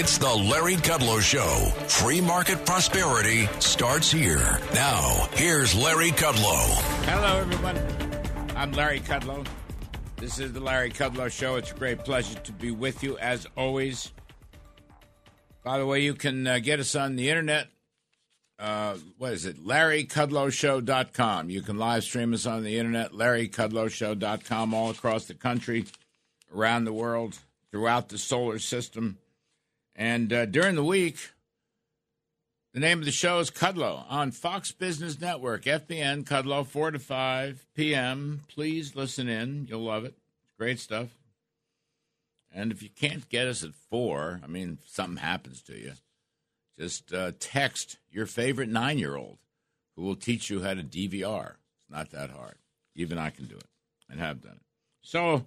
It's the Larry Kudlow Show. Free market prosperity starts here. Now, here's Larry Kudlow. Hello, everyone. I'm Larry Kudlow. This is the Larry Kudlow Show. It's a great pleasure to be with you as always. By the way, you can uh, get us on the internet. Uh, what is it? LarryKudlowShow.com. You can live stream us on the internet, LarryKudlowShow.com, all across the country, around the world, throughout the solar system. And uh, during the week, the name of the show is Kudlow on Fox Business Network, FBN Kudlow, 4 to 5 p.m. Please listen in. You'll love it. Great stuff. And if you can't get us at 4, I mean, something happens to you, just uh, text your favorite nine year old who will teach you how to DVR. It's not that hard. Even I can do it and have done it. So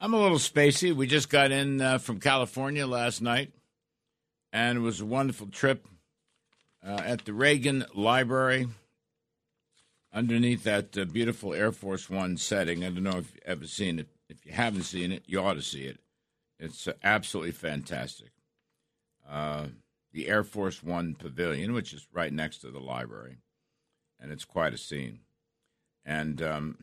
I'm a little spacey. We just got in uh, from California last night, and it was a wonderful trip uh, at the Reagan Library underneath that uh, beautiful Air Force One setting. I don't know if you've ever seen it. If you haven't seen it, you ought to see it. It's uh, absolutely fantastic. Uh, the Air Force One Pavilion, which is right next to the library, and it's quite a scene. And um,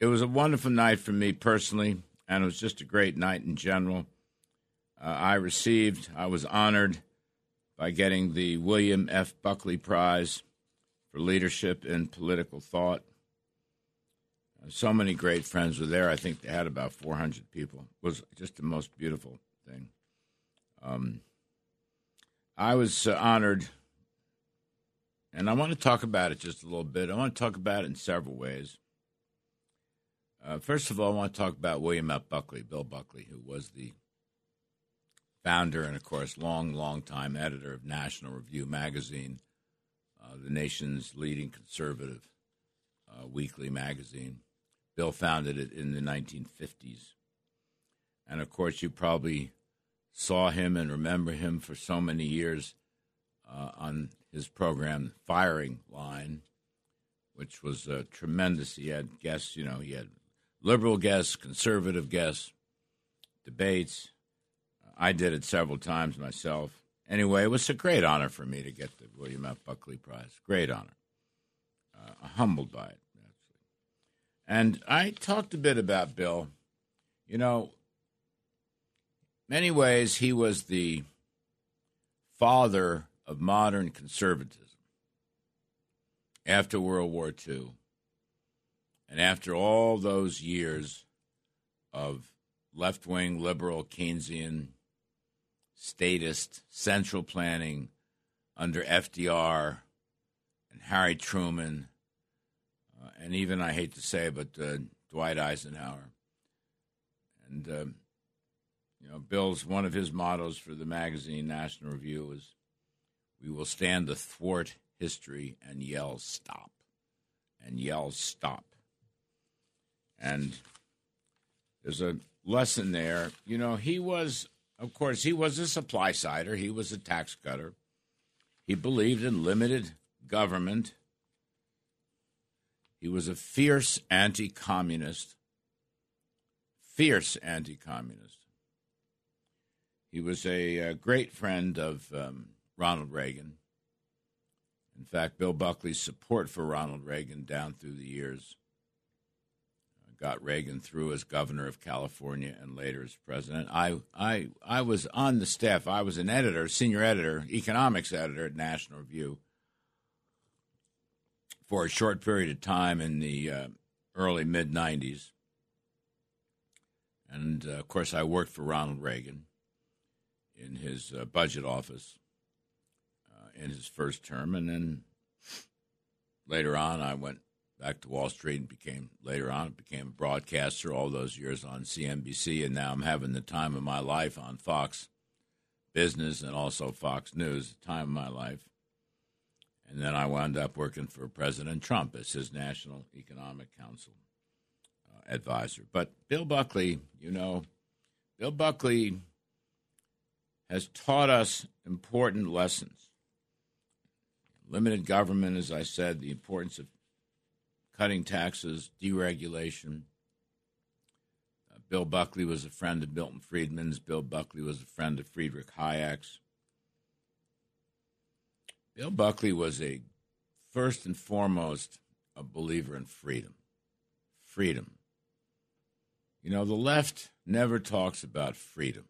it was a wonderful night for me personally, and it was just a great night in general. Uh, I received, I was honored by getting the William F. Buckley Prize for Leadership in Political Thought. Uh, so many great friends were there. I think they had about 400 people. It was just the most beautiful thing. Um, I was uh, honored, and I want to talk about it just a little bit. I want to talk about it in several ways. Uh, first of all, I want to talk about William F. Buckley, Bill Buckley, who was the founder and, of course, long, long time editor of National Review magazine, uh, the nation's leading conservative uh, weekly magazine. Bill founded it in the 1950s. And, of course, you probably saw him and remember him for so many years uh, on his program, Firing Line, which was uh, tremendous. He had guests, you know, he had liberal guests, conservative guests, debates I did it several times myself. Anyway, it was a great honor for me to get the William F. Buckley Prize. Great honor. Uh, humbled by it, actually. And I talked a bit about Bill. You know, many ways he was the father of modern conservatism after World War II. And after all those years of left wing liberal Keynesian statist central planning under FDR and Harry Truman, uh, and even I hate to say but uh, Dwight Eisenhower. And uh, you know, Bill's one of his mottos for the magazine National Review is, "We will stand athwart history and yell stop, and yell stop." And there's a lesson there. You know, he was of course, he was a supply sider, he was a tax cutter. He believed in limited government. He was a fierce anti communist. Fierce anti communist. He was a, a, great friend of um, Ronald Reagan. In fact, Bill Buckley's support for Ronald Reagan down through the years got Reagan through as governor of California and later as president. I, I, I was on the staff. I was an editor, senior editor, economics editor at National Review for a short period of time in the uh, early mid 90s. And uh, of course, I worked for Ronald Reagan in his uh, budget office uh, in his first term. And then later on, I went back to Wall Street and became later on became a broadcaster all those years on CNBC and now I'm having the time of my life on Fox business and also Fox News, time of my life. And then I wound up working for President Trump as his National Economic Council uh, advisor. But Bill Buckley, you know, Bill Buckley has taught us important lessons. Limited government, as I said, the importance of cutting taxes, deregulation. Uh, Bill Buckley was a friend of Milton Friedman's. Bill Buckley was a friend of Friedrich Hayek's. Bill Buckley was a first and foremost a believer in freedom. Freedom. You know, the left never talks about freedom,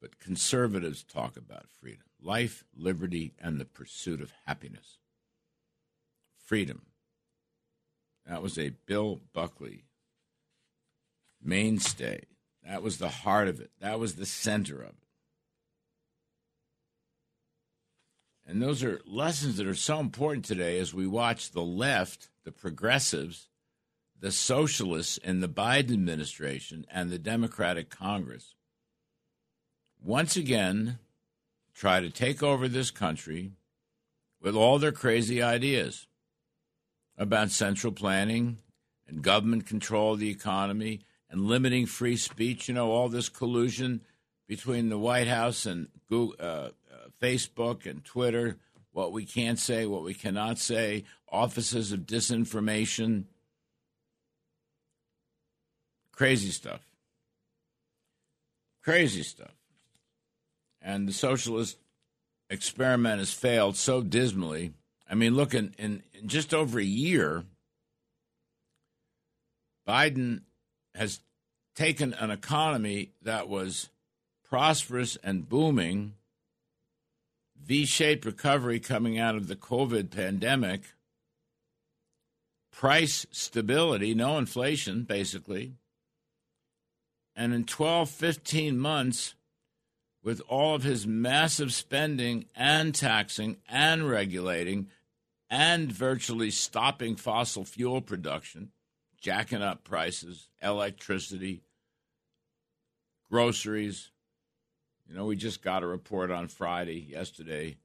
but conservatives talk about freedom life, liberty, and the pursuit of happiness. Freedom. That was a Bill Buckley mainstay. That was the heart of it. That was the center of it. And those are lessons that are so important today as we watch the left, the progressives, the socialists in the Biden administration and the Democratic Congress once again try to take over this country with all their crazy ideas about central planning and government control of the economy and limiting free speech. You know, all this collusion between the White House and Google, uh, uh, Facebook and Twitter, what we can't say, what we cannot say, offices of disinformation. Crazy stuff. Crazy stuff. And the socialist experiment has failed so dismally I mean, look, in, in, in just over a year, Biden has taken an economy that was prosperous and booming, V shaped recovery coming out of the COVID pandemic, price stability, no inflation, basically. And in 12, 15 months, with all of his massive spending and taxing and regulating, and virtually stopping fossil fuel production, jacking up prices, electricity, groceries. You know, we just got a report on Friday, yesterday,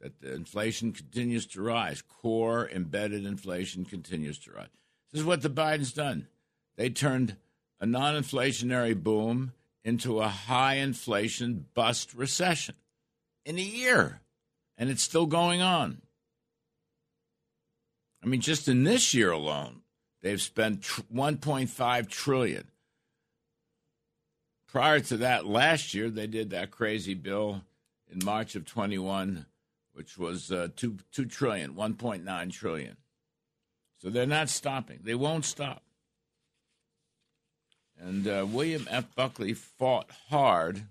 that the inflation continues to rise. Core embedded inflation continues to rise. This is what the Biden's done. They turned a non inflationary boom into a high inflation bust recession in a year. And it's still going on. I mean, just in this year alone, they've spent 1.5 trillion. Prior to that, last year they did that crazy bill in March of 21, which was uh, two two trillion, 1.9 trillion. So they're not stopping. They won't stop. And uh, William F. Buckley fought hard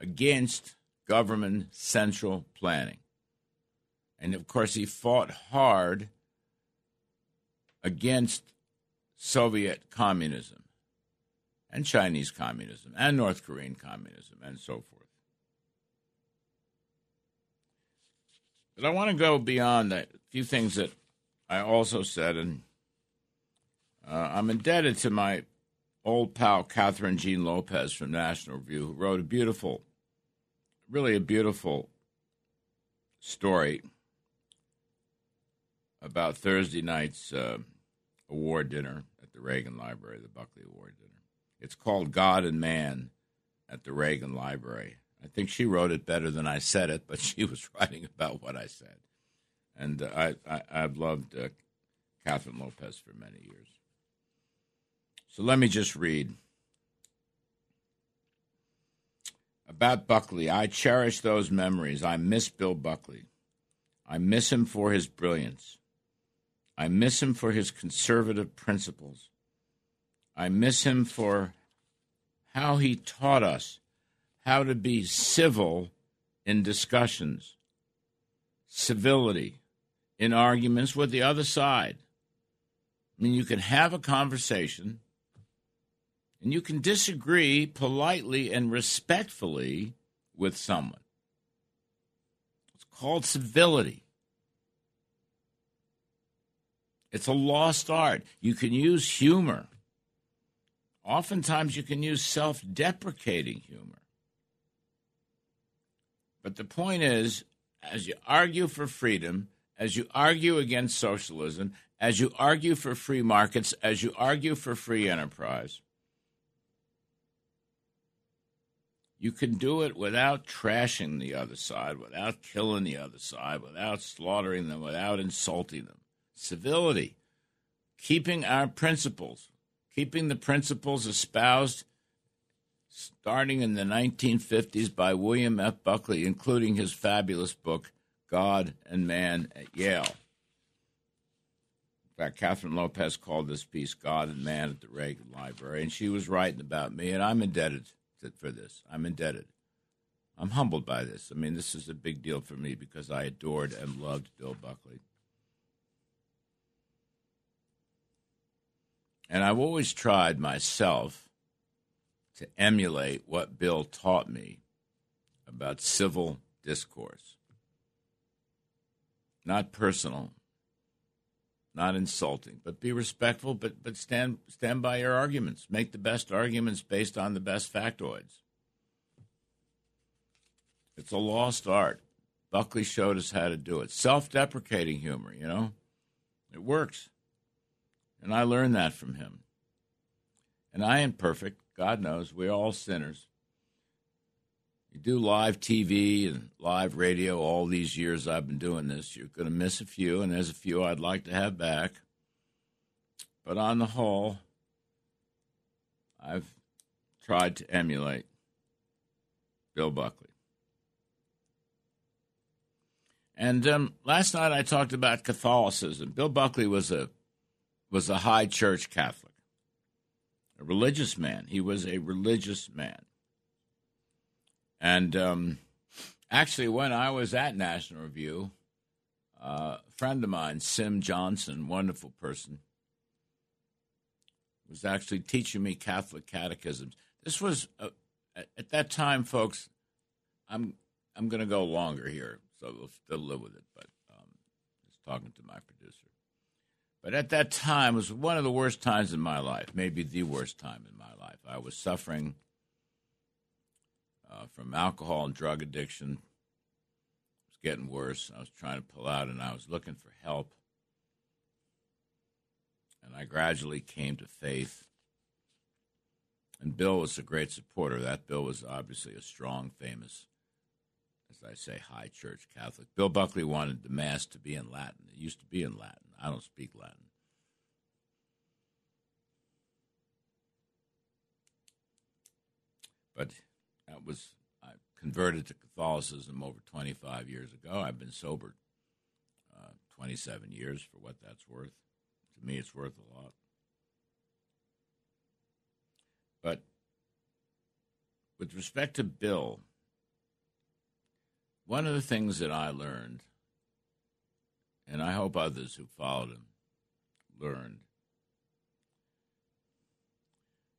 against government central planning. And of course, he fought hard against Soviet communism and Chinese communism and North Korean communism and so forth. But I want to go beyond that. a few things that I also said, and uh, I'm indebted to my old pal Kathryn Jean Lopez from National Review, who wrote a beautiful, really a beautiful story about Thursday night's uh, award dinner at the Reagan Library, the Buckley Award dinner. It's called God and Man at the Reagan Library. I think she wrote it better than I said it, but she was writing about what I said. And uh, I, I, have loved uh, Kathryn Lopez for many years. So let me just read. About Buckley, I cherish those memories. I miss Bill Buckley. I miss him for his brilliance. I miss him for his conservative principles. I miss him for how he taught us how to be civil in discussions, civility in arguments with the other side. I mean, you can have a conversation and you can disagree politely and respectfully with someone. It's called civility. It's a lost art. You can use humor. Oftentimes, you can use self deprecating humor. But the point is, as you argue for freedom, as you argue against socialism, as you argue for free markets, as you argue for free enterprise, you can do it without trashing the other side, without killing the other side, without slaughtering them, without insulting them. Civility, keeping our principles, keeping the principles espoused starting in the 1950s by William F. Buckley, including his fabulous book, God and Man at Yale. In fact, Kathryn Lopez called this piece God and Man at the Reagan Library, and she was writing about me, and I'm indebted for this. I'm indebted. I'm humbled by this. I mean, this is a big deal for me because I adored and loved Bill Buckley. And I've always tried myself to emulate what Bill taught me about civil discourse. Not personal, not insulting, but be respectful, but, but stand, stand by your arguments. Make the best arguments based on the best factoids. It's a lost art. Buckley showed us how to do it. Self deprecating humor, you know? It works. And I learned that from him. And I am perfect. God knows. We're all sinners. You do live TV and live radio all these years I've been doing this. You're going to miss a few, and there's a few I'd like to have back. But on the whole, I've tried to emulate Bill Buckley. And um, last night I talked about Catholicism. Bill Buckley was a was a high church Catholic, a religious man. He was a religious man. And um, actually, when I was at National Review, uh, a friend of mine, Sim Johnson, wonderful person, was actually teaching me Catholic catechisms. This was uh, at that time, folks. I'm I'm going to go longer here, so we'll still live with it. But um, just talking to my producer. But at that time was one of the worst times in my life, maybe the worst time in my life. I was suffering uh, from alcohol and drug addiction. It was getting worse. I was trying to pull out, and I was looking for help. And I gradually came to faith. And Bill was a great supporter. That Bill was obviously a strong, famous, as I say, high church Catholic. Bill Buckley wanted the Mass to be in Latin. It used to be in Latin. I don't speak Latin. But that was I converted to Catholicism over 25 years ago. I've been sober uh, 27 years for what that's worth. To me, it's worth a lot. But with respect to Bill, one of the things that I learned, and I hope others who followed him learned,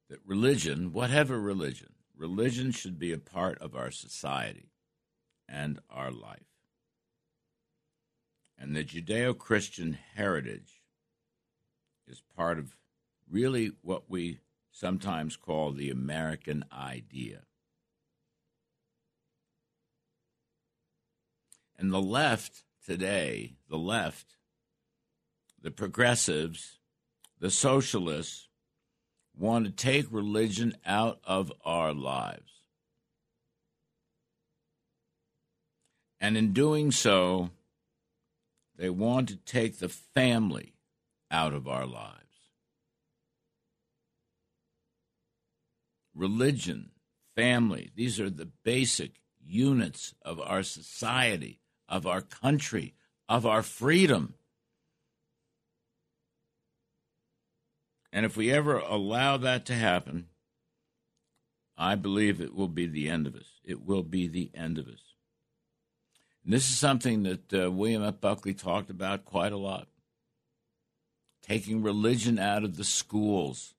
that religion, whatever religion, religion should be a part of our society and our life. And the Judeo Christian heritage is part of really what we sometimes call the American idea. And the left today, the left, the progressives, the socialists, want to take religion out of our lives. And in doing so, they want to take the family out of our lives. Religion, family, these are the basic units of our society, of our country, of our freedom. And if we ever allow that to happen, I believe it will be the end of us. It will be the end of us. And this is something that uh, William F. Buckley talked about quite a lot taking religion out of the schools,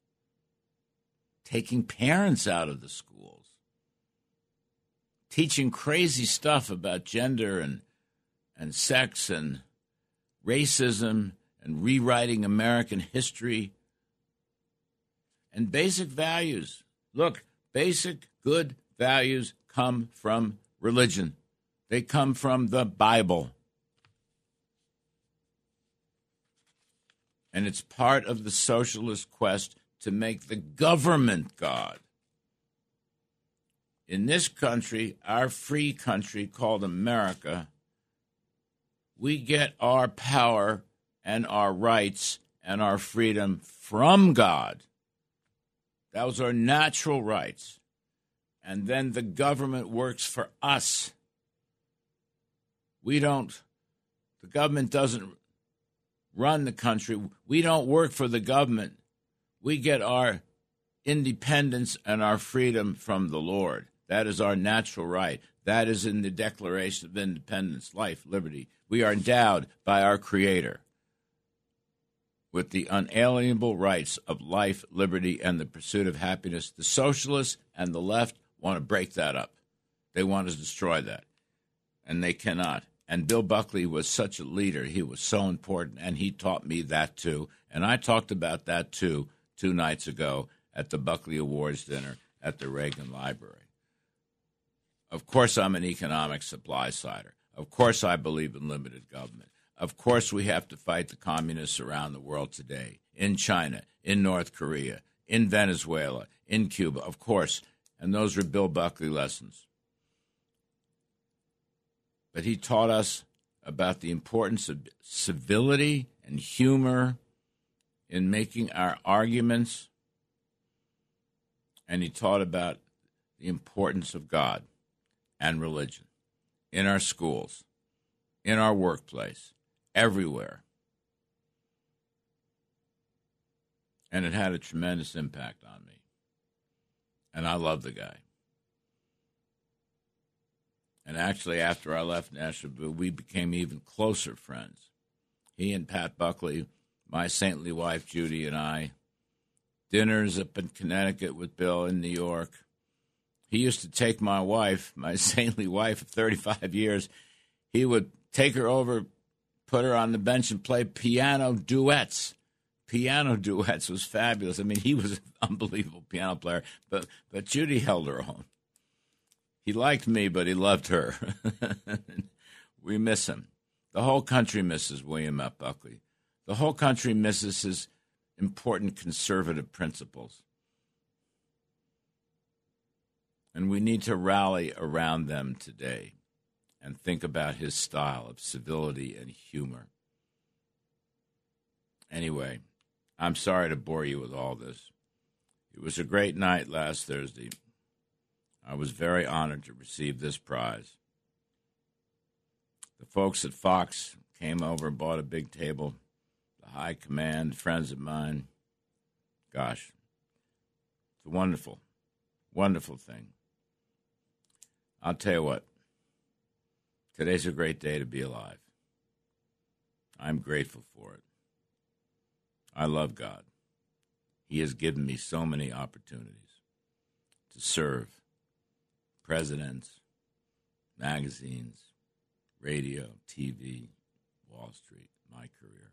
taking parents out of the schools, teaching crazy stuff about gender and, and sex and racism and rewriting American history and basic values. Look, basic good values come from religion, They come from the Bible. And it's part of the socialist quest to make the government God. In this country, our free country called America, we get our power and our rights and our freedom from God. That was our natural rights. And then the government works for us. We don't, the government doesn't run the country. We don't work for the government. We get our independence and our freedom from the Lord. That is our natural right. That is in the Declaration of Independence, life, liberty. We are endowed by our Creator with the unalienable rights of life, liberty, and the pursuit of happiness. The socialists and the left want to break that up. They want to destroy that. And they cannot. And Bill Buckley was such a leader. He was so important. And he taught me that too. And I talked about that too two nights ago at the Buckley Awards dinner at the Reagan Library. Of course, I'm an economic supply sider. Of course, I believe in limited government. Of course, we have to fight the communists around the world today in China, in North Korea, in Venezuela, in Cuba, of course. And those were Bill Buckley lessons. But he taught us about the importance of civility and humor in making our arguments. And he taught about the importance of God and religion in our schools, in our workplace, everywhere. And it had a tremendous impact on me. And I love the guy. And actually, after I left Nashville, we became even closer friends. He and Pat Buckley, my saintly wife Judy, and I, dinners up in Connecticut with Bill in New York. He used to take my wife, my saintly wife of 35 years, he would take her over, put her on the bench, and play piano duets. Piano duets was fabulous. I mean, he was an unbelievable piano player, but but Judy held her own. He liked me, but he loved her. we miss him. The whole country misses William F. Buckley. The whole country misses his important conservative principles. And we need to rally around them today and think about his style of civility and humor. Anyway, I'm sorry to bore you with all this. It was a great night last Thursday. I was very honored to receive this prize. The folks at Fox came over and bought a big table. The high command, friends of mine. Gosh, it's a wonderful, wonderful thing. I'll tell you what, today's a great day to be alive. I'm grateful for it. I love God. He has given me so many opportunities to serve presidents, magazines, radio, TV, Wall Street, my career.